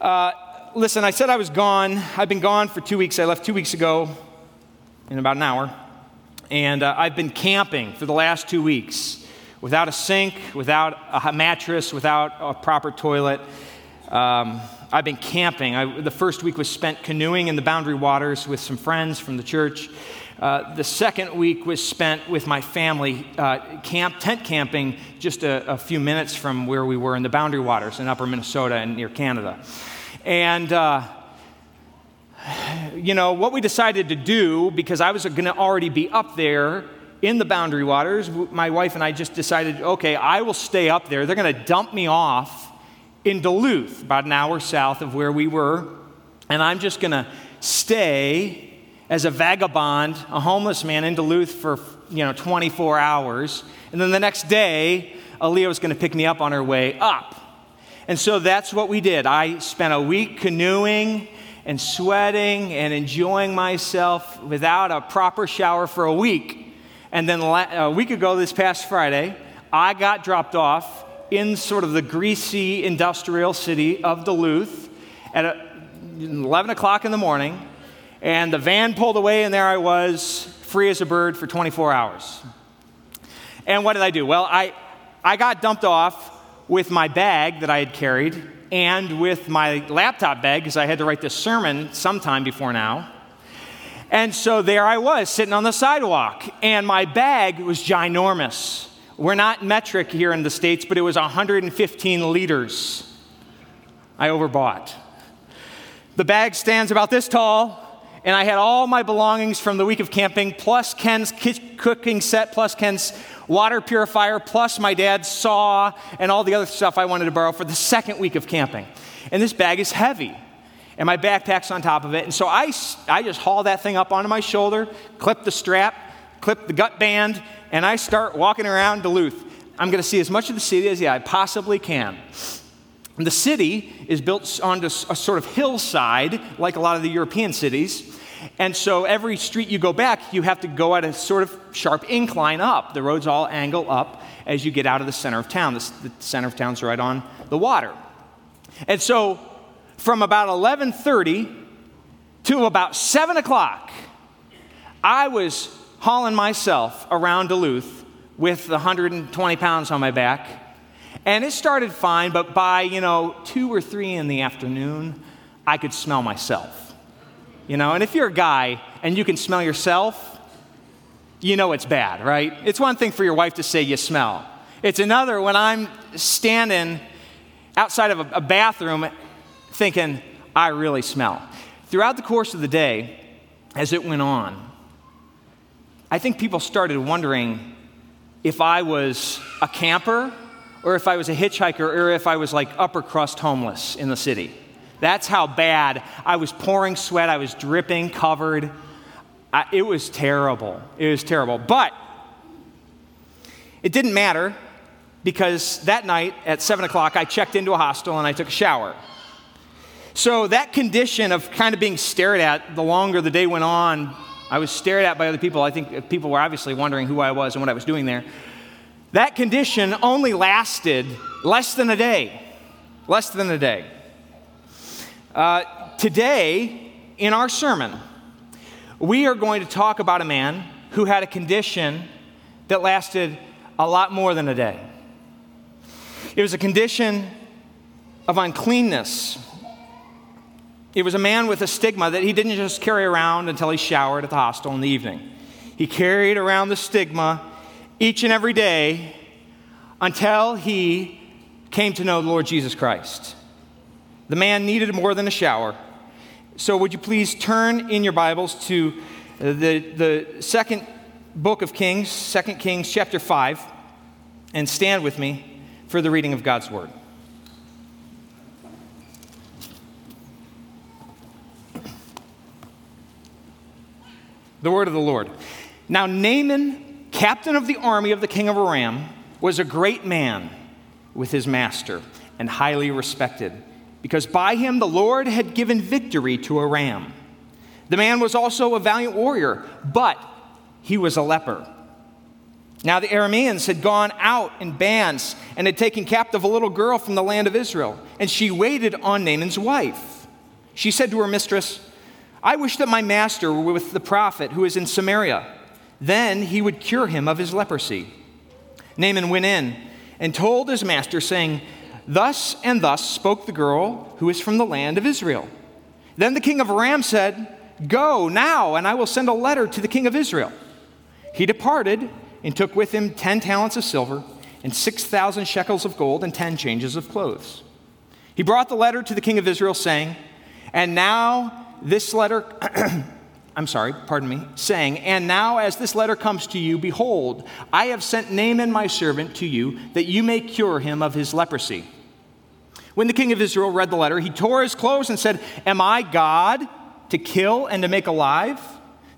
Uh, listen, I said I was gone. I've been gone for two weeks. I left two weeks ago in about an hour. And uh, I've been camping for the last two weeks without a sink, without a mattress, without a proper toilet. Um, I've been camping. I, the first week was spent canoeing in the boundary waters with some friends from the church. Uh, the second week was spent with my family, uh, camp, tent camping just a, a, few minutes from where we were in the boundary waters in upper Minnesota and near Canada. And, uh, you know, what we decided to do, because I was going to already be up there in the boundary waters, my wife and I just decided, okay, I will stay up there. They're going to dump me off in Duluth, about an hour south of where we were, and I'm just going to stay as a vagabond, a homeless man in Duluth for, you know, 24 hours. And then the next day, Aaliyah was going to pick me up on her way up. And so that's what we did. I spent a week canoeing and sweating and enjoying myself without a proper shower for a week. And then a week ago, this past Friday, I got dropped off in sort of the greasy industrial city of Duluth at 11 o'clock in the morning and the van pulled away, and there I was, free as a bird for 24 hours. And what did I do? Well, I, I got dumped off with my bag that I had carried and with my laptop bag because I had to write this sermon sometime before now. And so there I was sitting on the sidewalk, and my bag was ginormous. We're not metric here in the States, but it was 115 liters. I overbought. The bag stands about this tall, and I had all my belongings from the week of camping, plus Ken's cooking set, plus Ken's water purifier, plus my dad's saw, and all the other stuff I wanted to borrow for the second week of camping. And this bag is heavy, and my backpack's on top of it. And so I, I just haul that thing up onto my shoulder, clip the strap, clip the gut band, and I start walking around Duluth. I'm going to see as much of the city as yeah, I possibly can. The city is built on a sort of hillside, like a lot of the European cities. And so every street you go back, you have to go at a sort of sharp incline up. The roads all angle up as you get out of the center of town. The, the center of town's right on the water. And so from about 11:30 to about 7 o'clock, I was hauling myself around Duluth with 120 pounds on my back. And it started fine, but by, you know, 2 or 3 in the afternoon, I could smell myself. You know, and if you're a guy and you can smell yourself, you know it's bad, right? It's one thing for your wife to say you smell. It's another when I'm standing outside of a, a bathroom thinking, I really smell. Throughout the course of the day, as it went on, I think people started wondering if I was a camper or if I was a hitchhiker or if I was like upper crust homeless in the city. That's how bad. I was pouring sweat, I was dripping, covered. I, it was terrible. It was terrible. But it didn't matter because that night at 7 o'clock, I checked into a hostel and I took a shower. So that condition of kind of being stared at the longer the day went on, I was stared at by other people. I think people were obviously wondering who I was and what I was doing there. That condition only lasted less than a day. Less than a day. Uh, today, in our sermon, we are going to talk about a man who had a condition that lasted a lot more than a day. It was a condition of uncleanness. It was a man with a stigma that he didn't just carry around until he showered at the hostel in the evening. He carried around the stigma each and every day until he came to know the Lord Jesus Christ. The man needed more than a shower. So, would you please turn in your Bibles to the, the second book of Kings, Second Kings, chapter 5, and stand with me for the reading of God's Word. The Word of the Lord. Now, Naaman, captain of the army of the king of Aram, was a great man with his master and highly respected because by him the Lord had given victory to Aram. The man was also a valiant warrior, but he was a leper. Now the Arameans had gone out in bands and had taken captive a little girl from the land of Israel, and she waited on Naaman's wife. She said to her mistress, I wish that my master were with the prophet who is in Samaria. Then he would cure him of his leprosy. Naaman went in and told his master, saying, Thus and thus spoke the girl who is from the land of Israel. Then the king of Aram said, Go now, and I will send a letter to the king of Israel. He departed and took with him ten talents of silver and 6,000 shekels of gold and 10 changes of clothes. He brought the letter to the king of Israel, saying, And now this letter, I'm sorry, pardon me, saying, And now as this letter comes to you, behold, I have sent Naaman my servant to you, that you may cure him of his leprosy. When the king of Israel read the letter, he tore his clothes and said, Am I God to kill and to make alive?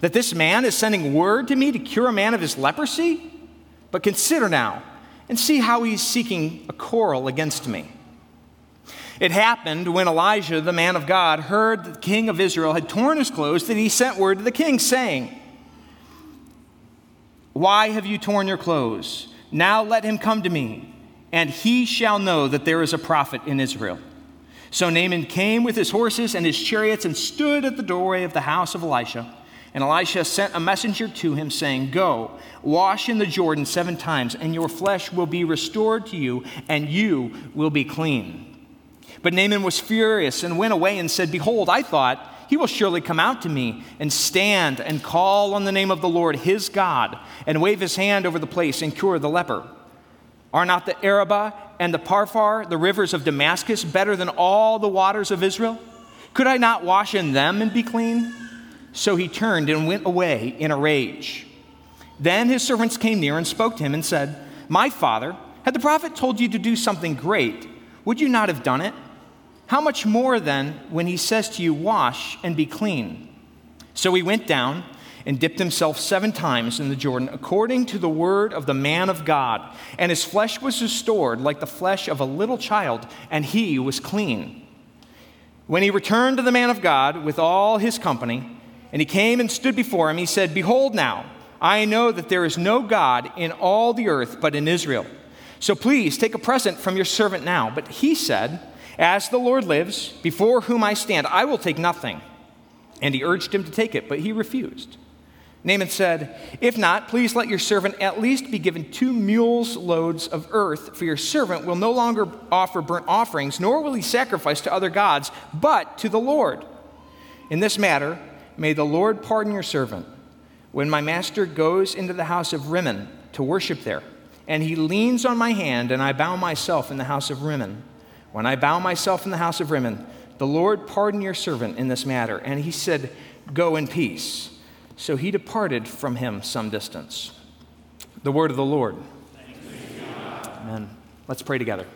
that this man is sending word to me to cure a man of his leprosy? But consider now and see how he's seeking a quarrel against me. It happened when Elijah, the man of God, heard that the king of Israel had torn his clothes that he sent word to the king, saying, Why have you torn your clothes? Now let him come to me, and he shall know that there is a prophet in Israel. So Naaman came with his horses and his chariots and stood at the doorway of the house of Elisha. And Elisha sent a messenger to him, saying, Go, wash in the Jordan seven times, and your flesh will be restored to you, and you will be clean. But Naaman was furious and went away and said, Behold, I thought, he will surely come out to me and stand and call on the name of the Lord his God, and wave his hand over the place and cure the leper. Are not the Abanah and the Pharpar, the rivers of Damascus, better than all the waters of Israel? Could I not wash in them and be clean? So he turned and went away in a rage. Then his servants came near and spoke to him and said, My father, had the prophet told you to do something great, would you not have done it? How much more then when he says to you, Wash and be clean? So he went down and dipped himself seven times in the Jordan, according to the word of the man of God. And his flesh was restored like the flesh of a little child, and he was clean. When he returned to the man of God with all his company, and he came and stood before him. He said, Behold, now, I know that there is no God in all the earth but in Israel. So please take a present from your servant now. But he said, As the Lord lives, before whom I stand, I will take nothing. And he urged him to take it, but he refused. Naaman said, If not, please let your servant at least be given two mules' loads of earth, for your servant will no longer offer burnt offerings, nor will he sacrifice to other gods, but to the Lord. In this matter, May the Lord pardon your servant. When my master goes into the house of Rimmon to worship there, and he leans on my hand, and I bow myself in the house of Rimmon. When I bow myself in the house of Rimmon, the Lord pardon your servant in this matter. And he said, Go in peace. So he departed from him some distance. The word of the Lord. Amen. Let's pray together.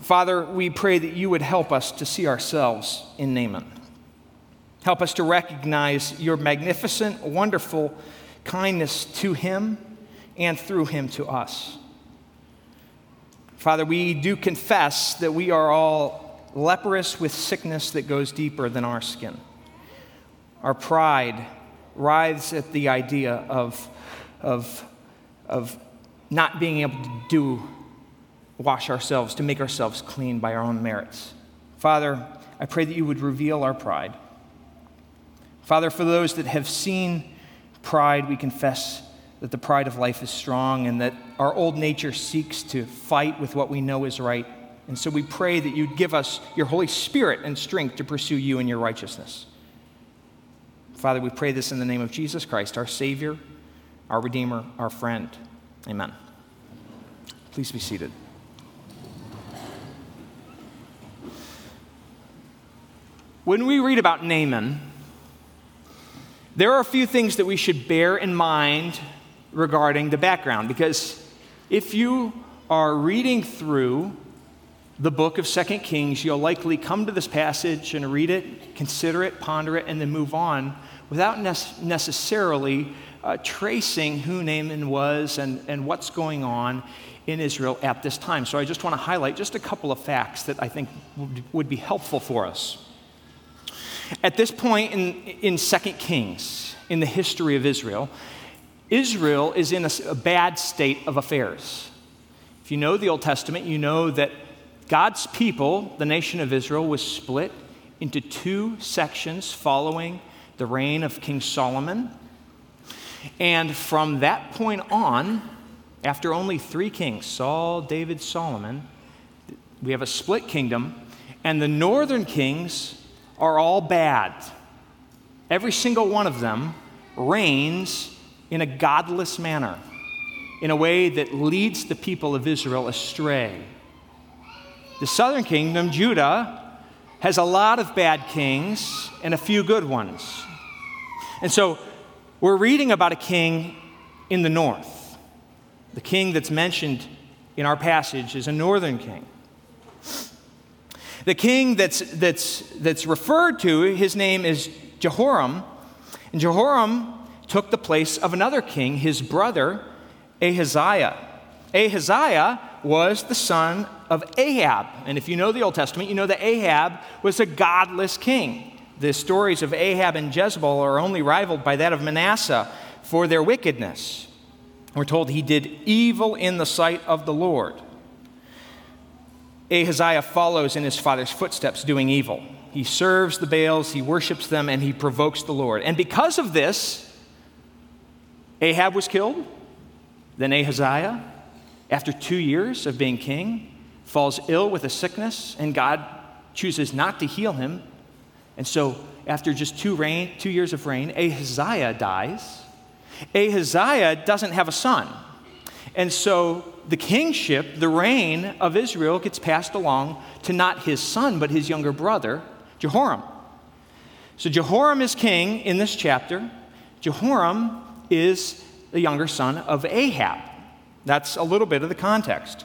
Father, we pray that you would help us to see ourselves in Naaman. Help us to recognize your magnificent, wonderful kindness to him and through him to us. Father, we do confess that we are all leprous with sickness that goes deeper than our skin. Our pride writhes at the idea of, of, of not being able to do wash ourselves, to make ourselves clean by our own merits. Father, I pray that you would reveal our pride. Father, for those that have seen pride, we confess that the pride of life is strong and that our old nature seeks to fight with what we know is right. And so we pray that you'd give us your Holy Spirit and strength to pursue you in your righteousness. Father, we pray this in the name of Jesus Christ, our Savior, our Redeemer, our friend. Amen. Please be seated. When we read about Naaman, there are a few things that we should bear in mind regarding the background because if you are reading through the book of Second Kings, you'll likely come to this passage and read it, consider it, ponder it, and then move on without necessarily uh, tracing who Naaman was and, and what's going on in Israel at this time. So I just want to highlight just a couple of facts that I think would, would be helpful for us. At this point in, in 2 Kings, in the history of Israel, Israel is in a, a bad state of affairs. If you know the Old Testament, you know that God's people, the nation of Israel, was split into two sections following the reign of King Solomon. And from that point on, after only three kings Saul, David, Solomon we have a split kingdom, and the northern kings are all bad. Every single one of them reigns in a godless manner, in a way that leads the people of Israel astray. The southern kingdom, Judah, has a lot of bad kings and a few good ones. And so we're reading about a king in the north. The king that's mentioned in our passage is a northern king. The king that's, that's, that's referred to, his name is Jehoram. And Jehoram took the place of another king, his brother Ahaziah. Ahaziah was the son of Ahab. And if you know the Old Testament, you know that Ahab was a godless king. The stories of Ahab and Jezebel are only rivaled by that of Manasseh for their wickedness. We're told he did evil in the sight of the Lord. Ahaziah follows in his father's footsteps, doing evil. He serves the Baals, he worships them, and he provokes the Lord. And because of this, Ahab was killed. Then Ahaziah, after two years of being king, falls ill with a sickness, and God chooses not to heal him. And so, after just two, reign, two years of reign, Ahaziah dies. Ahaziah doesn't have a son. And so the kingship, the reign of Israel gets passed along to not his son, but his younger brother, Jehoram. So Jehoram is king in this chapter. Jehoram is the younger son of Ahab. That's a little bit of the context.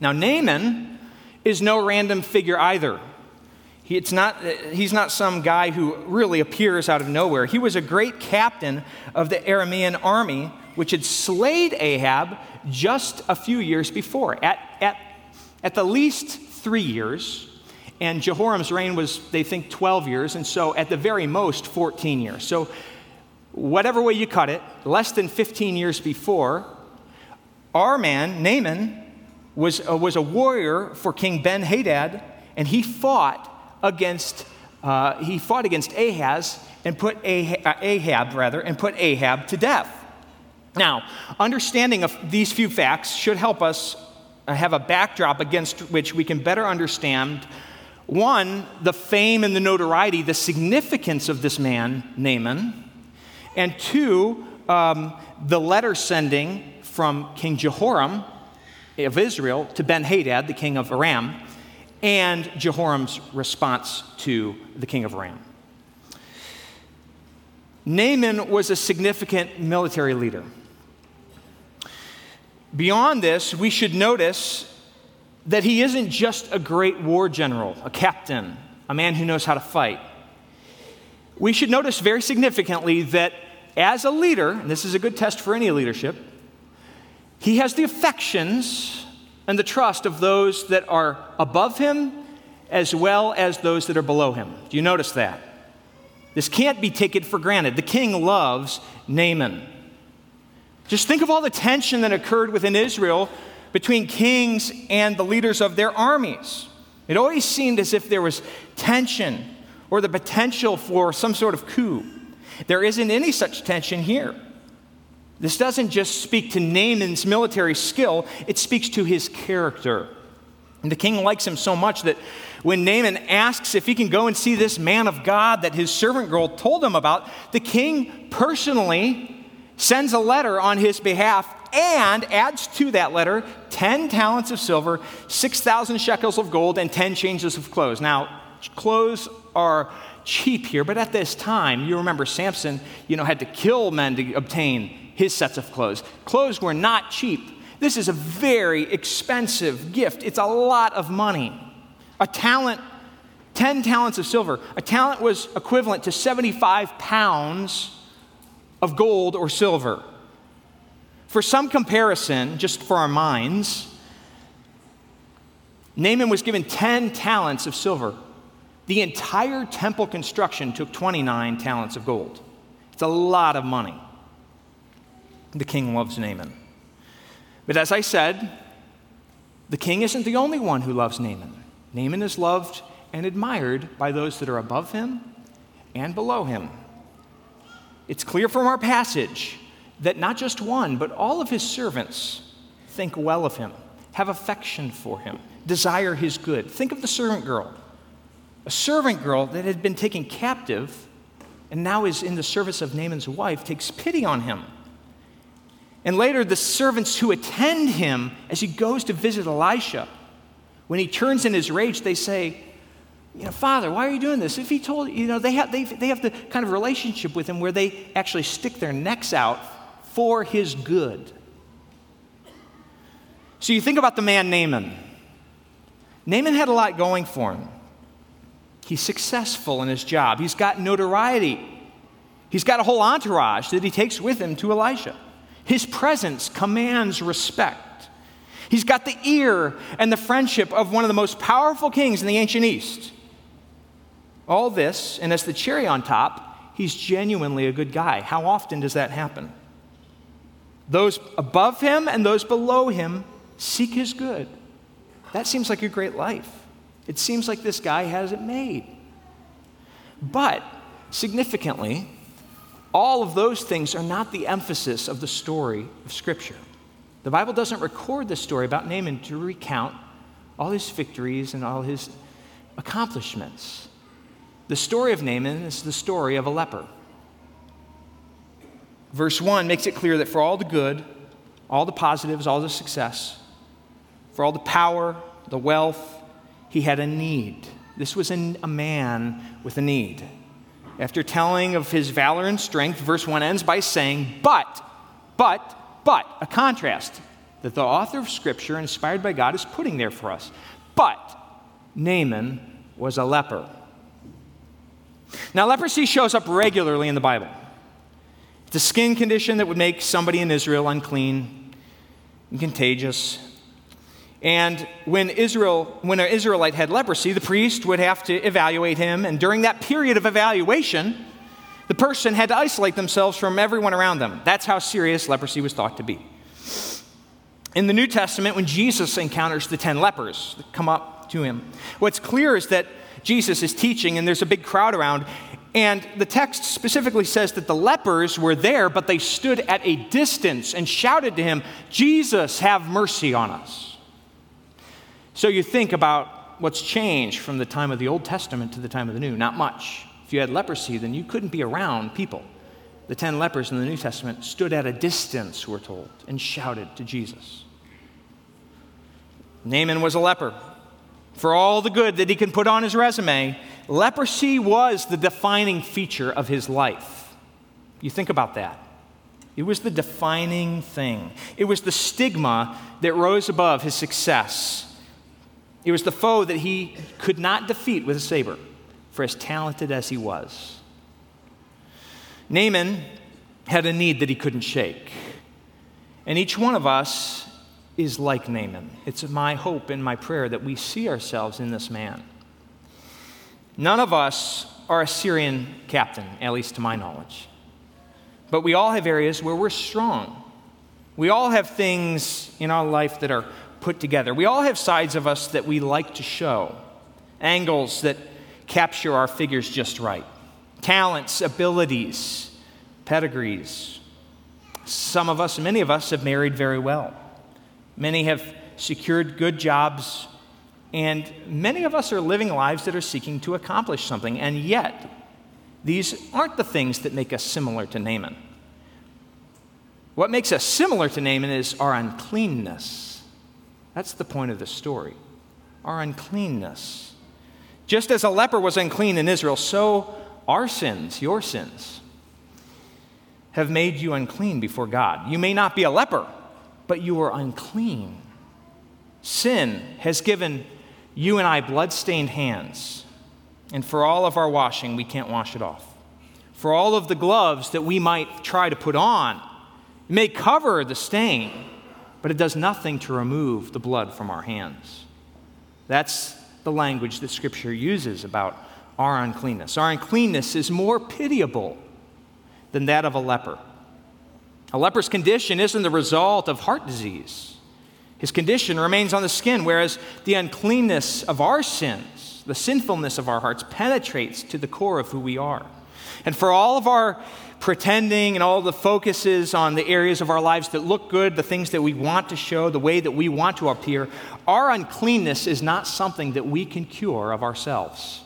Now, Naaman is no random figure either. He, it's not, he's not some guy who really appears out of nowhere. He was a great captain of the Aramean army which had slayed Ahab just a few years before, at, at, at the least three years. And Jehoram's reign was, they think, 12 years, and so at the very most, 14 years. So, whatever way you cut it, less than 15 years before, our man, Naaman, was, uh, was a warrior for King Ben Hadad, and he fought against, uh, he fought against Ahaz and put Ahab, uh, Ahab, rather, and put Ahab to death. Now, understanding of these few facts should help us uh, have a backdrop against which we can better understand one, the fame and the notoriety, the significance of this man, Naaman, and two, um, the letter sending from King Jehoram of Israel to Ben Hadad, the king of Aram, and Jehoram's response to the king of Aram. Naaman was a significant military leader. Beyond this, we should notice that he isn't just a great war general, a captain, a man who knows how to fight. We should notice very significantly that as a leader, and this is a good test for any leadership, he has the affections and the trust of those that are above him as well as those that are below him. Do you notice that? This can't be taken for granted. The king loves Naaman. Just think of all the tension that occurred within Israel between kings and the leaders of their armies. It always seemed as if there was tension or the potential for some sort of coup. There isn't any such tension here. This doesn't just speak to Naaman's military skill, it speaks to his character. And the king likes him so much that when Naaman asks if he can go and see this man of God that his servant girl told him about, the king personally sends a letter on his behalf and adds to that letter 10 talents of silver, 6,000 shekels of gold, and 10 changes of clothes. Now, clothes are cheap here, but at this time, you remember Samson, you know, had to kill men to obtain his sets of clothes. Clothes were not cheap. This is a very expensive gift. It's a lot of money. A talent, 10 talents of silver. A talent was equivalent to 75 pounds of gold or silver. For some comparison, just for our minds, Naaman was given 10 talents of silver. The entire temple construction took 29 talents of gold. It's a lot of money. the king loves Naaman. But as I said, the king isn't the only one who loves Naaman. Naaman is loved and admired by those that are above him and below him. It's clear from our passage that not just one, but all of his servants think well of him, have affection for him, desire his good. Think of the servant girl. A servant girl that had been taken captive and now is in the service of Naaman's wife takes pity on him. And later, the servants who attend him as he goes to visit Elisha, when he turns in his rage, they say, you know, Father, why are you doing this? If he told, you know, they have, they, they have the kind of relationship with him where they actually stick their necks out for his good. So you think about the man Naaman. Naaman had a lot going for him. He's successful in his job, he's got notoriety, he's got a whole entourage that he takes with him to Elisha. His presence commands respect. He's got the ear and the friendship of one of the most powerful kings in the ancient East. All this, and as the cherry on top, he's genuinely a good guy. How often does that happen? Those above him and those below him seek his good. That seems like a great life. It seems like this guy has it made. But significantly, all of those things are not the emphasis of the story of Scripture. The Bible doesn't record the story about Naaman to recount all his victories and all his accomplishments. The story of Naaman is the story of a leper. Verse 1 makes it clear that for all the good, all the positives, all the success, for all the power, the wealth, he had a need. This was a man with a need. After telling of his valor and strength, verse 1 ends by saying, But, but, but, a contrast that the author of Scripture, inspired by God, is putting there for us. But Naaman was a leper. Now, leprosy shows up regularly in the Bible. It's a skin condition that would make somebody in Israel unclean and contagious. And when Israel, when an Israelite had leprosy, the priest would have to evaluate him. And during that period of evaluation, the person had to isolate themselves from everyone around them. That's how serious leprosy was thought to be. In the New Testament, when Jesus encounters the 10 lepers that come up to him, what's clear is that Jesus is teaching and there's a big crowd around. And the text specifically says that the lepers were there, but they stood at a distance and shouted to him, Jesus, have mercy on us. So you think about what's changed from the time of the Old Testament to the time of the New. Not much. If you had leprosy, then you couldn't be around people. The ten lepers in the New Testament stood at a distance, we're told, and shouted to Jesus. Naaman was a leper. For all the good that he can put on his resume, leprosy was the defining feature of his life. You think about that. It was the defining thing, it was the stigma that rose above his success it was the foe that he could not defeat with a saber, for as talented as he was. Naaman had a need that he couldn't shake. And each one of us is like Naaman. It's my hope and my prayer that we see ourselves in this man. None of us are a Syrian captain, at least to my knowledge. But we all have areas where we're strong. We all have things in our life that are put together. We all have sides of us that we like to show, angles that capture our figures just right, talents, abilities, pedigrees. Some of us, many of us, have married very well. Many have secured good jobs, and many of us are living lives that are seeking to accomplish something, and yet, these aren't the things that make us similar to Naaman. What makes us similar to Naaman is our uncleanness. That's the point of the story our uncleanness. Just as a leper was unclean in Israel, so our sins, your sins, have made you unclean before God. You may not be a leper, but you are unclean. Sin has given you and I blood-stained hands, and for all of our washing, we can't wash it off. For all of the gloves that we might try to put on, may cover the stain, but it does nothing to remove the blood from our hands. That's the language that Scripture uses about our uncleanness. Our uncleanness is more pitiable than that of a leper. A leper's condition isn't the result of heart disease. His condition remains on the skin, whereas the uncleanness of our sins, the sinfulness of our hearts, penetrates to the core of who we are. And for all of our pretending and all the focuses on the areas of our lives that look good, the things that we want to show, the way that we want to appear, our uncleanness is not something that we can cure of ourselves.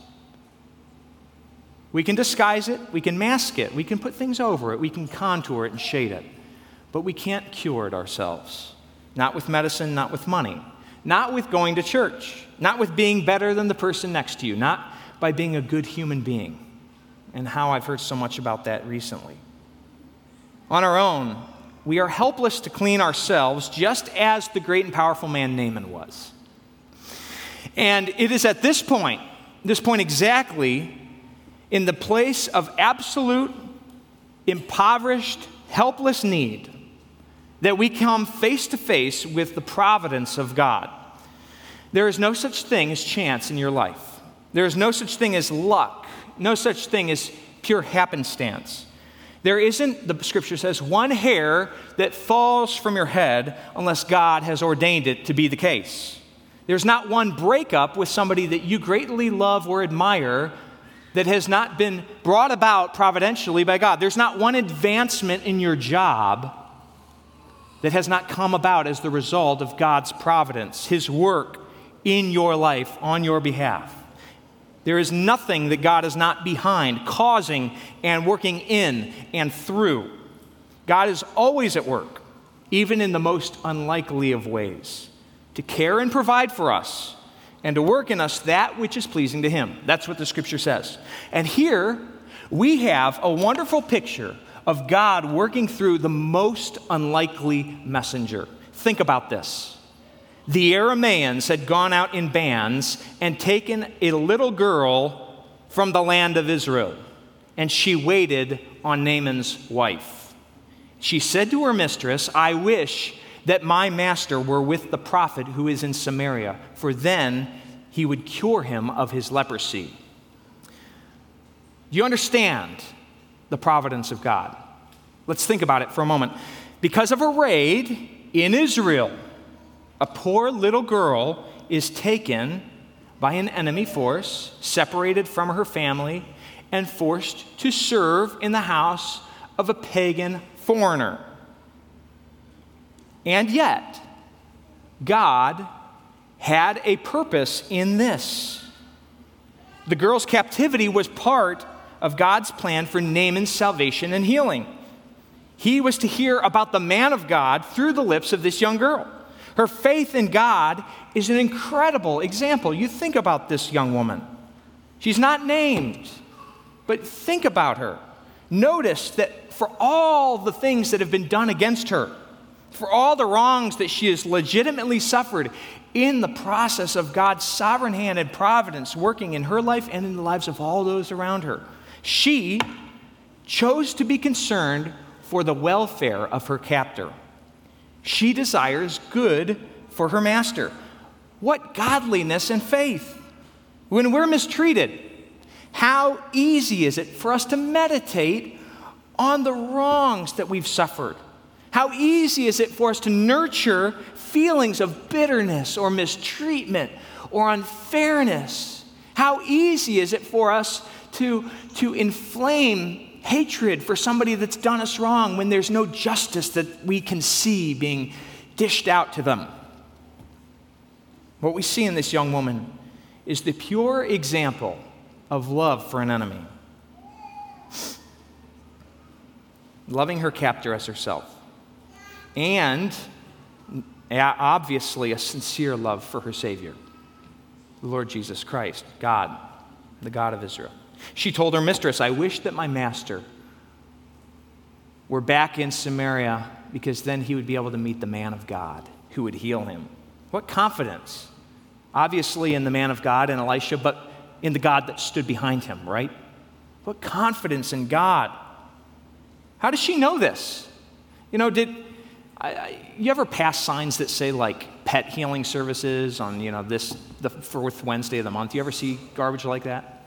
We can disguise it, we can mask it, we can put things over it, we can contour it and shade it, but we can't cure it ourselves. Not with medicine, not with money, not with going to church, not with being better than the person next to you, not by being a good human being. And how I've heard so much about that recently. On our own, we are helpless to clean ourselves, just as the great and powerful man Naaman was. And it is at this point, this point exactly, in the place of absolute, impoverished, helpless need, that we come face to face with the providence of God. There is no such thing as chance in your life. There is no such thing as luck, no such thing as pure happenstance. There isn't, the scripture says, one hair that falls from your head unless God has ordained it to be the case. There's not one breakup with somebody that you greatly love or admire that has not been brought about providentially by God. There's not one advancement in your job that has not come about as the result of God's providence, His work in your life on your behalf. There is nothing that God is not behind, causing and working in and through. God is always at work, even in the most unlikely of ways, to care and provide for us and to work in us that which is pleasing to Him. That's what the scripture says. And here we have a wonderful picture of God working through the most unlikely messenger. Think about this the Aramaeans had gone out in bands and taken a little girl from the land of Israel, and she waited on Naaman's wife. She said to her mistress, I wish that my master were with the prophet who is in Samaria, for then he would cure him of his leprosy. Do you understand the providence of God? Let's think about it for a moment. Because of a raid in Israel, a poor little girl is taken by an enemy force, separated from her family, and forced to serve in the house of a pagan foreigner. And yet, God had a purpose in this. The girl's captivity was part of God's plan for Naaman's salvation and healing. He was to hear about the man of God through the lips of this young girl. Her faith in God is an incredible example. You think about this young woman. She's not named, but think about her. Notice that for all the things that have been done against her, for all the wrongs that she has legitimately suffered in the process of God's sovereign hand and providence working in her life and in the lives of all those around her, she chose to be concerned for the welfare of her captor. She desires good for her master. What godliness and faith! When we're mistreated, how easy is it for us to meditate on the wrongs that we've suffered? How easy is it for us to nurture feelings of bitterness or mistreatment or unfairness? How easy is it for us to, to inflame hatred for somebody that's done us wrong when there's no justice that we can see being dished out to them. What we see in this young woman is the pure example of love for an enemy. Loving her captor as herself. And obviously a sincere love for her Savior, the Lord Jesus Christ, God, the God of Israel. She told her mistress, I wish that my master were back in Samaria because then he would be able to meet the man of God who would heal him. What confidence! Obviously, in the man of God and Elisha, but in the God that stood behind him, right? What confidence in God. How does she know this? You know, did I, I, you ever pass signs that say like pet healing services on, you know, this, the fourth Wednesday of the month? You ever see garbage like that?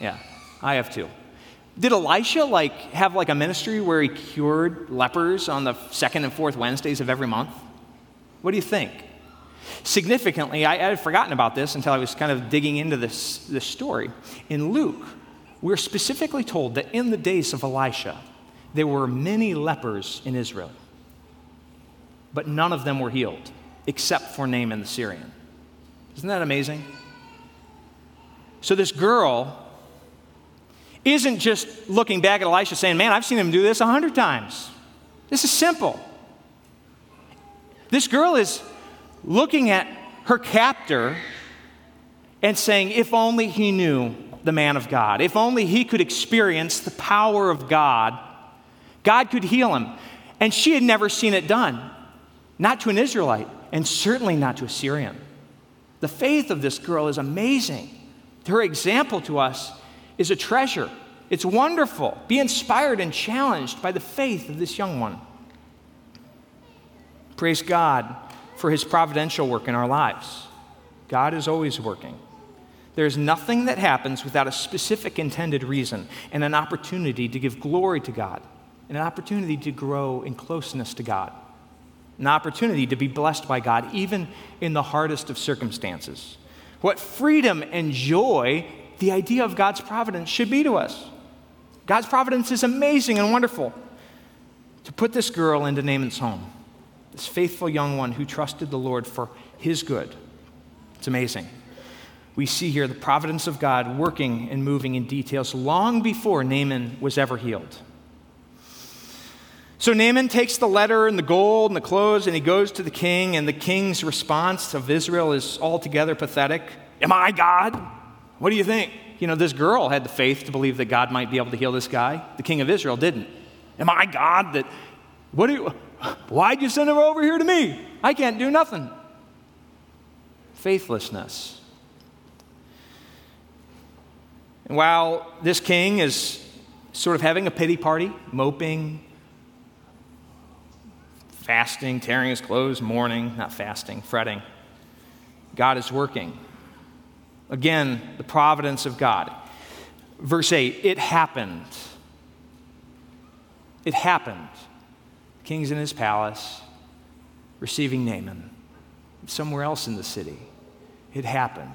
Yeah. I have too. Did Elisha like have like a ministry where he cured lepers on the second and fourth Wednesdays of every month? What do you think? Significantly, I, I had forgotten about this until I was kind of digging into this, this story. In Luke, we're specifically told that in the days of Elisha, there were many lepers in Israel, but none of them were healed except for Naaman the Syrian. Isn't that amazing? So, this girl isn't just looking back at Elisha saying, Man, I've seen him do this a hundred times. This is simple. This girl is looking at her captor and saying, If only he knew the man of God, if only he could experience the power of God, God could heal him. And she had never seen it done, not to an Israelite, and certainly not to a Syrian. The faith of this girl is amazing. Her example to us is a treasure. It's wonderful. Be inspired and challenged by the faith of this young one. Praise God for his providential work in our lives. God is always working. There's nothing that happens without a specific intended reason and an opportunity to give glory to God, and an opportunity to grow in closeness to God, an opportunity to be blessed by God, even in the hardest of circumstances. What freedom and joy the idea of God's providence should be to us. God's providence is amazing and wonderful. To put this girl into Naaman's home, this faithful young one who trusted the Lord for his good, it's amazing. We see here the providence of God working and moving in details long before Naaman was ever healed. So Naaman takes the letter and the gold and the clothes and he goes to the king, and the king's response of Israel is altogether pathetic. Am I God? What do you think? You know, this girl had the faith to believe that God might be able to heal this guy. The king of Israel didn't. Am I God that, what do you, why'd you send her over here to me? I can't do nothing. Faithlessness. And while this king is sort of having a pity party, moping, fasting, tearing his clothes, mourning, not fasting, fretting, God is working. Again, the providence of God. Verse 8 it happened. It happened. The king's in his palace, receiving Naaman. Somewhere else in the city, it happened.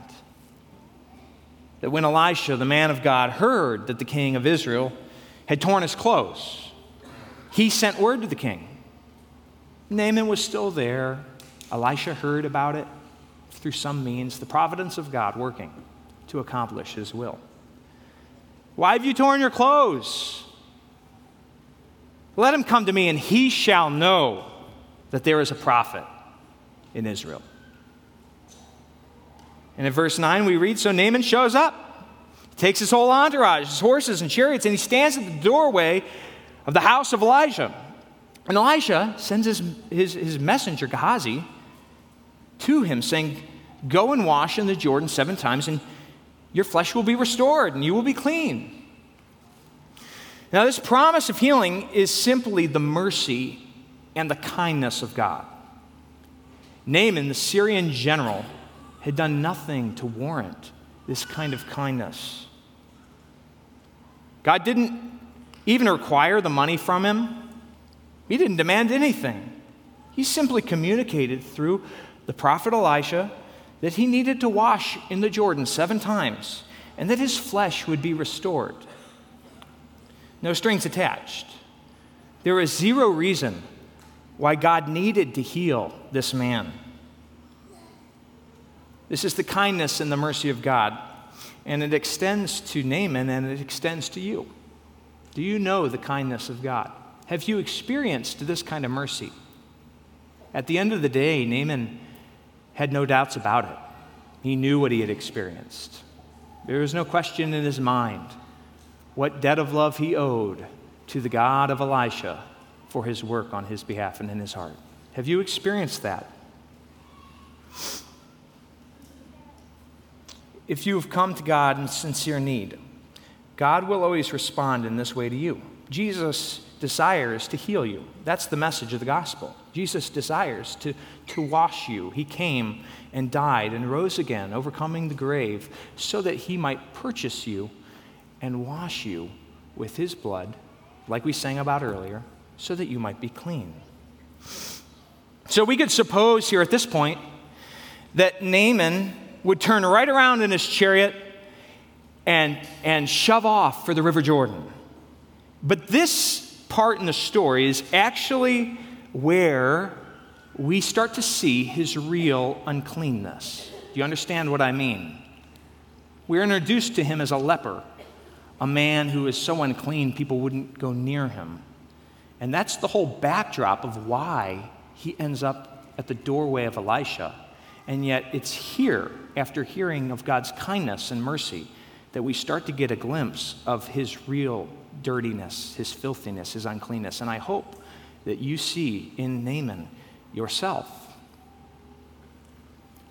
That when Elisha, the man of God, heard that the king of Israel had torn his clothes, he sent word to the king. Naaman was still there. Elisha heard about it through some means, the providence of God working to accomplish his will. Why have you torn your clothes? Let him come to me, and he shall know that there is a prophet in Israel. And in verse 9, we read So Naaman shows up, takes his whole entourage, his horses and chariots, and he stands at the doorway of the house of Elijah. And Elisha sends his, his, his messenger, Gehazi, to him, saying, Go and wash in the Jordan seven times, and your flesh will be restored, and you will be clean. Now, this promise of healing is simply the mercy and the kindness of God. Naaman, the Syrian general, had done nothing to warrant this kind of kindness. God didn't even require the money from him, He didn't demand anything. He simply communicated through the prophet Elisha that he needed to wash in the Jordan seven times and that his flesh would be restored. No strings attached. There is zero reason why God needed to heal this man. This is the kindness and the mercy of God, and it extends to Naaman and it extends to you. Do you know the kindness of God? Have you experienced this kind of mercy? At the end of the day, Naaman had no doubts about it. He knew what he had experienced. There was no question in his mind what debt of love he owed to the God of Elisha for his work on his behalf and in his heart. Have you experienced that? If you have come to God in sincere need, God will always respond in this way to you. Jesus desires to heal you. That's the message of the gospel. Jesus desires to, to wash you. He came and died and rose again, overcoming the grave, so that he might purchase you and wash you with his blood, like we sang about earlier, so that you might be clean. So we could suppose here at this point that Naaman would turn right around in his chariot and, and shove off for the River Jordan. But this part in the story is actually where we start to see his real uncleanness. Do you understand what I mean? We're introduced to him as a leper, a man who is so unclean people wouldn't go near him. And that's the whole backdrop of why he ends up at the doorway of Elisha. And yet, it's here, after hearing of God's kindness and mercy, that we start to get a glimpse of his real dirtiness, his filthiness, his uncleanness. And I hope that you see in Naaman yourself.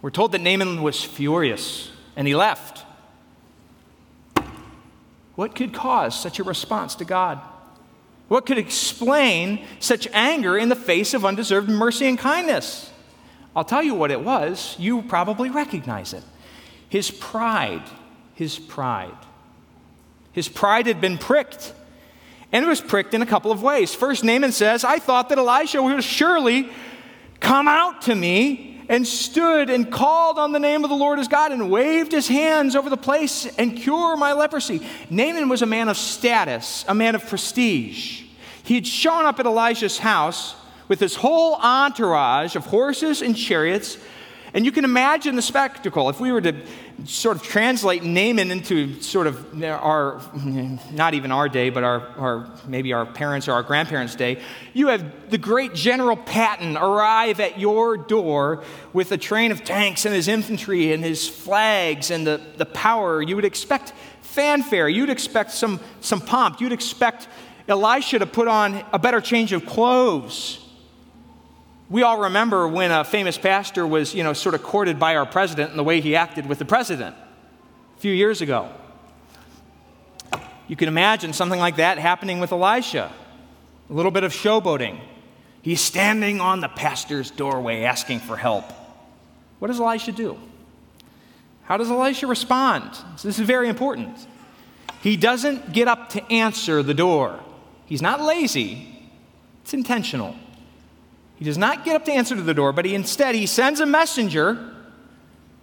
We're told that Naaman was furious and he left. What could cause such a response to God? What could explain such anger in the face of undeserved mercy and kindness? I'll tell you what it was. You probably recognize it. His pride. His pride. His pride had been pricked. And it was pricked in a couple of ways. First, Naaman says, I thought that Elisha would surely come out to me and stood and called on the name of the Lord his God and waved his hands over the place and cure my leprosy. Naaman was a man of status, a man of prestige. He had shown up at Elisha's house with his whole entourage of horses and chariots and you can imagine the spectacle. If we were to sort of translate Naaman into sort of our, not even our day, but our, our, maybe our parents or our grandparents' day, you have the great General Patton arrive at your door with a train of tanks and his infantry and his flags and the, the power. You would expect fanfare. You'd expect some, some pomp. You'd expect Elisha to put on a better change of clothes. We all remember when a famous pastor was, you know, sort of courted by our president and the way he acted with the president a few years ago. You can imagine something like that happening with Elisha. A little bit of showboating. He's standing on the pastor's doorway asking for help. What does Elisha do? How does Elisha respond? This is very important. He doesn't get up to answer the door. He's not lazy, it's intentional. He does not get up to answer to the door, but he instead he sends a messenger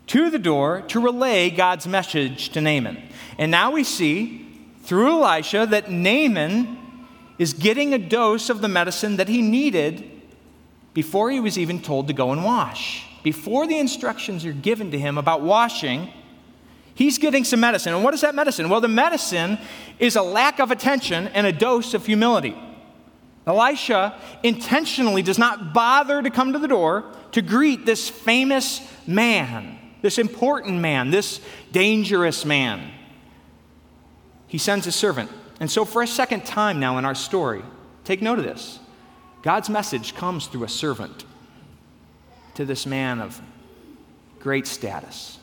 to the door to relay God's message to Naaman. And now we see through Elisha that Naaman is getting a dose of the medicine that he needed before he was even told to go and wash. Before the instructions are given to him about washing, he's getting some medicine. And what is that medicine? Well, the medicine is a lack of attention and a dose of humility. Elisha intentionally does not bother to come to the door to greet this famous man, this important man, this dangerous man. He sends his servant. And so, for a second time now in our story, take note of this God's message comes through a servant to this man of great status.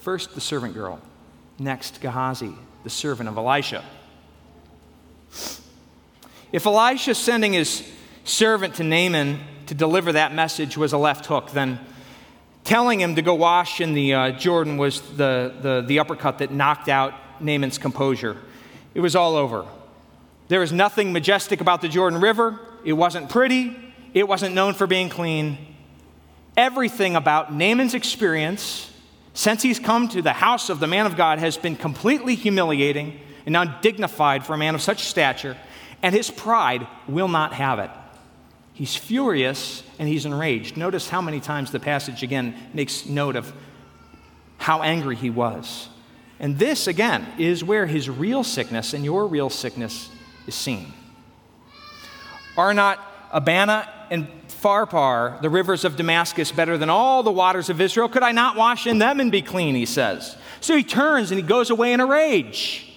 First, the servant girl. Next, Gehazi, the servant of Elisha. If Elisha sending his servant to Naaman to deliver that message was a left hook, then telling him to go wash in the uh, Jordan was the, the, the uppercut that knocked out Naaman's composure. It was all over. There was nothing majestic about the Jordan River. It wasn't pretty. It wasn't known for being clean. Everything about Naaman's experience since he's come to the house of the man of God has been completely humiliating and undignified for a man of such stature and his pride will not have it. He's furious and he's enraged. Notice how many times the passage again makes note of how angry he was. And this, again, is where his real sickness and your real sickness is seen. Are not Abanah and Pharpar, the rivers of Damascus, better than all the waters of Israel? Could I not wash in them and be clean? He says. So he turns and he goes away in a rage.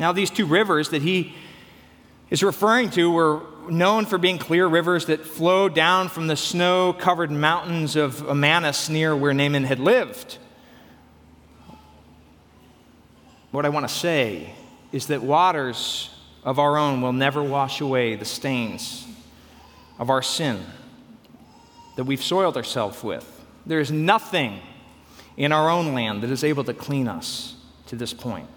Now, these two rivers that he is referring to were known for being clear rivers that flowed down from the snow covered mountains of Amanus near where Naaman had lived. What I want to say is that waters of our own will never wash away the stains of our sin that we've soiled ourselves with. There is nothing in our own land that is able to clean us to this point.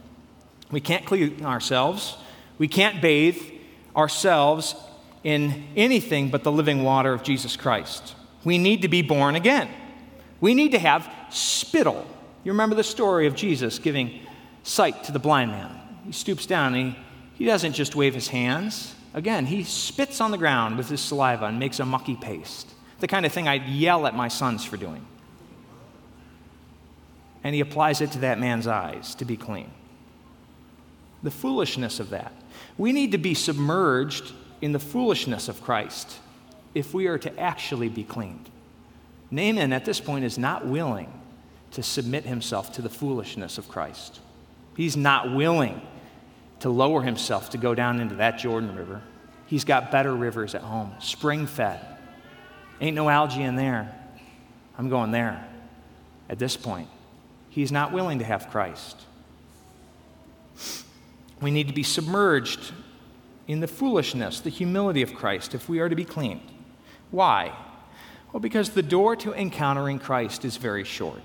We can't clean ourselves. We can't bathe ourselves in anything but the living water of Jesus Christ. We need to be born again. We need to have spittle. You remember the story of Jesus giving sight to the blind man. He stoops down and he, he doesn't just wave his hands. Again, he spits on the ground with his saliva and makes a mucky paste. The kind of thing I'd yell at my sons for doing. And he applies it to that man's eyes to be clean. The foolishness of that. We need to be submerged in the foolishness of Christ if we are to actually be cleaned. Naaman at this point is not willing to submit himself to the foolishness of Christ. He's not willing to lower himself to go down into that Jordan River. He's got better rivers at home, spring fed. Ain't no algae in there. I'm going there. At this point, he's not willing to have Christ. We need to be submerged in the foolishness, the humility of Christ if we are to be cleaned. Why? Well, because the door to encountering Christ is very short.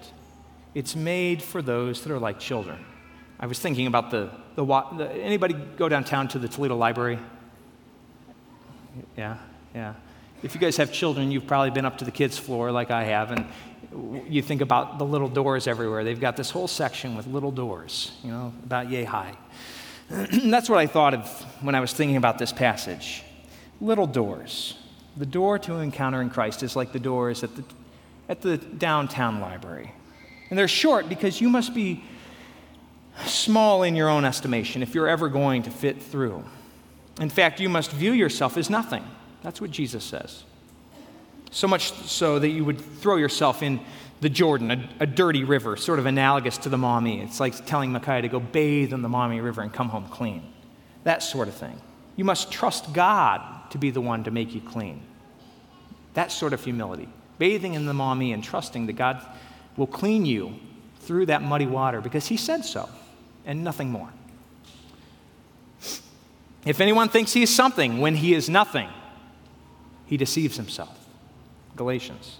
It's made for those that are like children. I was thinking about the, the, the anybody go downtown to the Toledo Library? Yeah, yeah. If you guys have children, you've probably been up to the kids' floor like I have, and you think about the little doors everywhere. They've got this whole section with little doors, you know, about yay high. That's what I thought of when I was thinking about this passage. Little doors. The door to encountering Christ is like the doors at the, at the downtown library. And they're short because you must be small in your own estimation if you're ever going to fit through. In fact, you must view yourself as nothing. That's what Jesus says. So much so that you would throw yourself in the Jordan, a, a, dirty river, sort of analogous to the Maumee. It's like telling Micaiah to go bathe in the Maumee River and come home clean. That sort of thing. You must trust God to be the one to make you clean. That sort of humility. Bathing in the Maumee and trusting that God will clean you through that muddy water because He said so and nothing more. If anyone thinks he is something when he is nothing, he deceives himself. Galatians.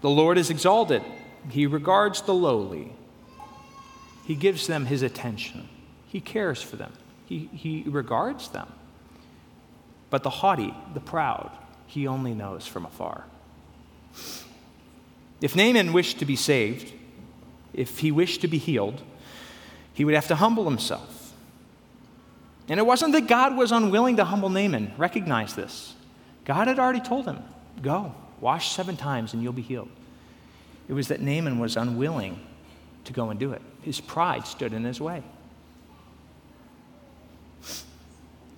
The Lord is exalted, He regards the lowly, He gives them His attention, He cares for them, He, he regards them. But the haughty, the proud, He only knows from afar. If Naaman wished to be saved, if he wished to be healed, he would have to humble himself. And it wasn't that God was unwilling to humble Naaman. Recognize this. God had already told him, Go, wash seven times and you'll be healed. It was that Naaman was unwilling to go and do it. His pride stood in his way.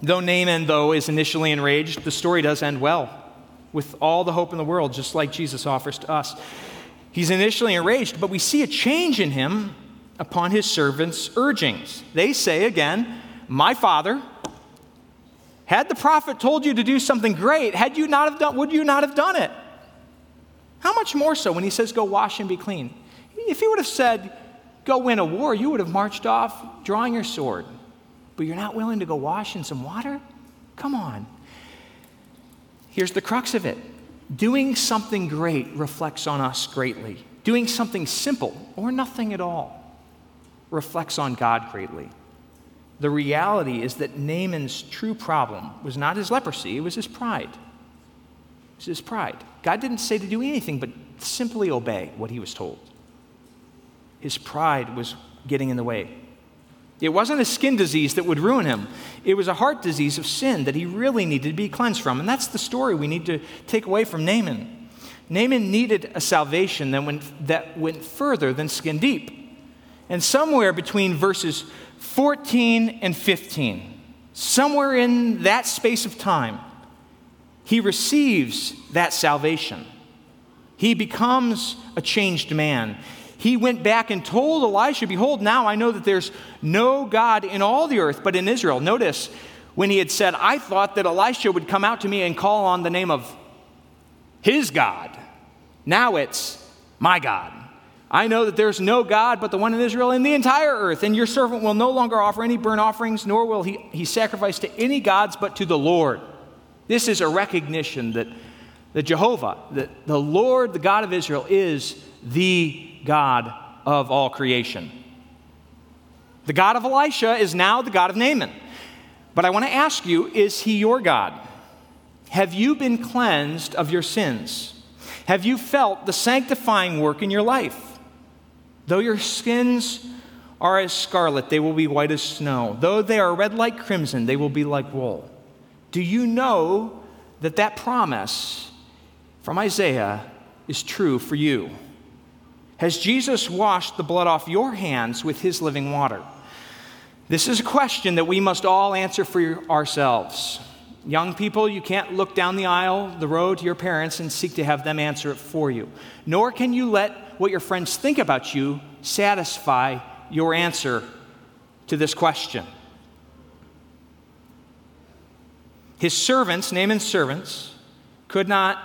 Though Naaman, though, is initially enraged, the story does end well with all the hope in the world, just like Jesus offers to us. He's initially enraged, but we see a change in him upon his servants' urgings. They say again, My father, had the prophet told you to do something great, had you not have done, would you not have done it? How much more so when he says, Go wash and be clean? If he would have said, Go win a war, you would have marched off drawing your sword. But you're not willing to go wash in some water? Come on. Here's the crux of it doing something great reflects on us greatly. Doing something simple or nothing at all reflects on God greatly. The reality is that Naaman's true problem was not his leprosy, it was his pride. It was his pride. God didn't say to do anything but simply obey what he was told. His pride was getting in the way. It wasn't a skin disease that would ruin him. It was a heart disease of sin that he really needed to be cleansed from. And that's the story we need to take away from Naaman. Naaman needed a salvation that went, that went further than skin deep. And somewhere between verses 14 and 15, somewhere in that space of time, he receives that salvation. He becomes a changed man he went back and told Elisha, Behold, now I know that there's no God in all the earth but in Israel. Notice when he had said, I thought that Elisha would come out to me and call on the name of his God. Now it's my God. I know that there's no God but the one in Israel in the entire earth, and your servant will no longer offer any burnt offerings, nor will he, he sacrifice to any gods but to the Lord. This is a recognition that, that Jehovah, that the Lord, the God of Israel, is the God of all creation. The God of Elisha is now the God of Naaman. But I want to ask you is he your God? Have you been cleansed of your sins? Have you felt the sanctifying work in your life? Though your skins are as scarlet, they will be white as snow. Though they are red like crimson, they will be like wool. Do you know that that promise from Isaiah is true for you? Has Jesus washed the blood off your hands with his living water? This is a question that we must all answer for ourselves. Young people, you can't look down the aisle, the road to your parents, and seek to have them answer it for you. Nor can you let what your friends think about you satisfy your answer to this question. His servants, Naaman's servants, could not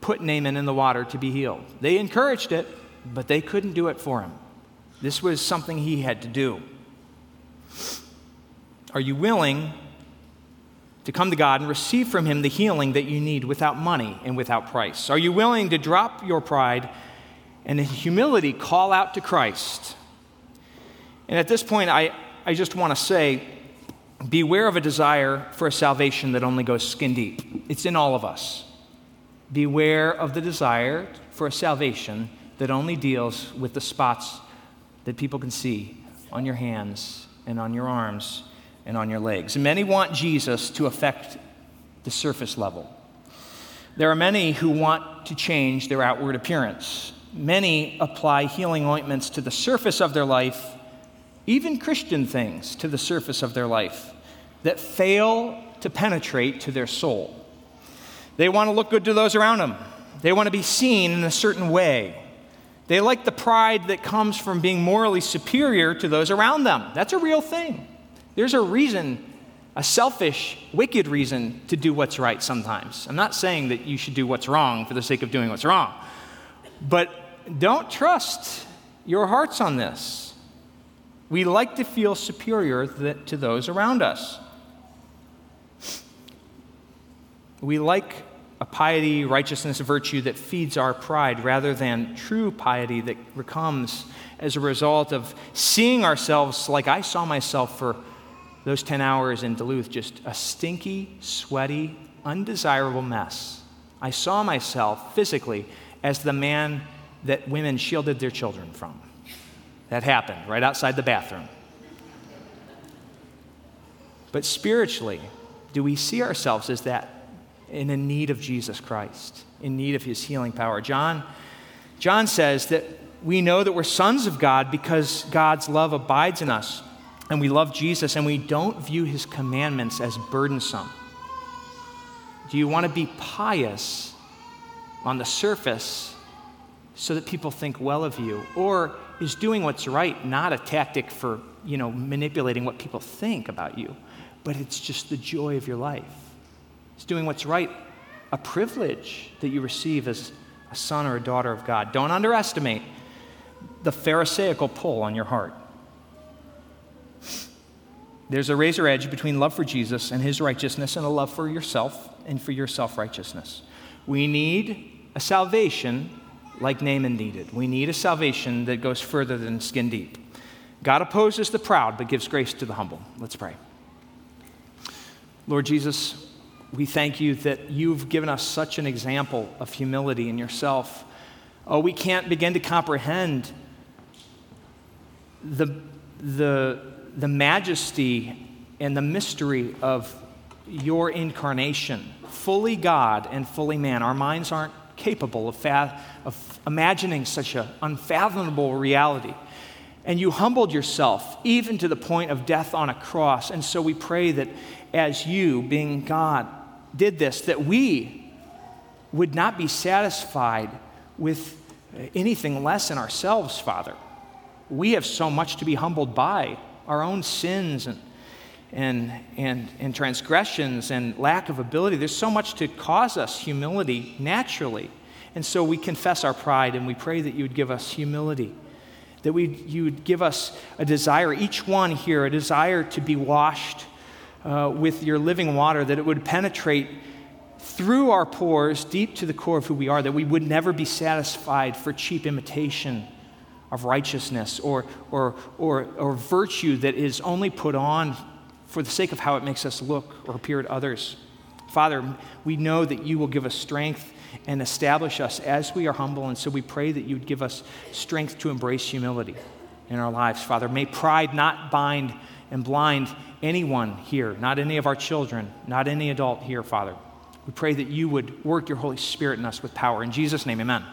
put Naaman in the water to be healed. They encouraged it, but they couldn't do it for him. This was something he had to do. Are you willing to come to God and receive from Him the healing that you need without money and without price? Are you willing to drop your pride and in humility call out to Christ? And at this point, I, I just want to say beware of a desire for a salvation that only goes skin deep. It's in all of us. Beware of the desire for a salvation that only deals with the spots that people can see on your hands and on your arms and on your legs. Many want Jesus to affect the surface level. There are many who want to change their outward appearance. Many apply healing ointments to the surface of their life, even Christian things to the surface of their life, that fail to penetrate to their soul. They want to look good to those around them. They want to be seen in a certain way. They like the pride that comes from being morally superior to those around them. That's a real thing. There's a reason, a selfish, wicked reason to do what's right sometimes. I'm not saying that you should do what's wrong for the sake of doing what's wrong. But don't trust your hearts on this. We like to feel superior to those around us. We like a piety, righteousness, virtue that feeds our pride rather than true piety that comes as a result of seeing ourselves like I saw myself for those 10 hours in Duluth, just a stinky, sweaty, undesirable mess. I saw myself physically as the man that women shielded their children from. That happened right outside the bathroom. But spiritually, do we see ourselves as that in a need of Jesus Christ, in need of his healing power. John, John says that we know that we're sons of God because God's love abides in us and we love Jesus and we don't view his commandments as burdensome. Do you want to be pious on the surface so that people think well of you? Or is doing what's right not a tactic for, you know, manipulating what people think about you, but it's just the joy of your life? Is doing what's right a privilege that you receive as a son or a daughter of God? Don't underestimate the Pharisaical pull on your heart. There's a razor edge between love for Jesus and his righteousness and a love for yourself and for your self righteousness. We need a salvation like Naaman needed. We need a salvation that goes further than skin deep. God opposes the proud but gives grace to the humble. Let's pray. Lord Jesus, we thank you that you've given us such an example of humility in yourself. Oh, we can't begin to comprehend the, the, the majesty and the mystery of your incarnation, fully God and fully man. Our minds aren't capable of, fa- of imagining such an unfathomable reality. And you humbled yourself even to the point of death on a cross. And so we pray that as you, being God, did this, that we would not be satisfied with anything less in ourselves, Father. We have so much to be humbled by our own sins and, and, and, and transgressions and lack of ability. There's so much to cause us humility naturally. And so we confess our pride and we pray that you would give us humility, that we, you would give us a desire, each one here, a desire to be washed uh, with your living water, that it would penetrate through our pores deep to the core of who we are, that we would never be satisfied for cheap imitation of righteousness or, or, or, or virtue that is only put on for the sake of how it makes us look or appear to others. Father, we know that you will give us strength and establish us as we are humble, and so we pray that you would give us strength to embrace humility in our lives. Father, may pride not bind and blind anyone here, not any of our children, not any adult here, Father. We pray that you would work your Holy Spirit in us with power. In Jesus' name, amen.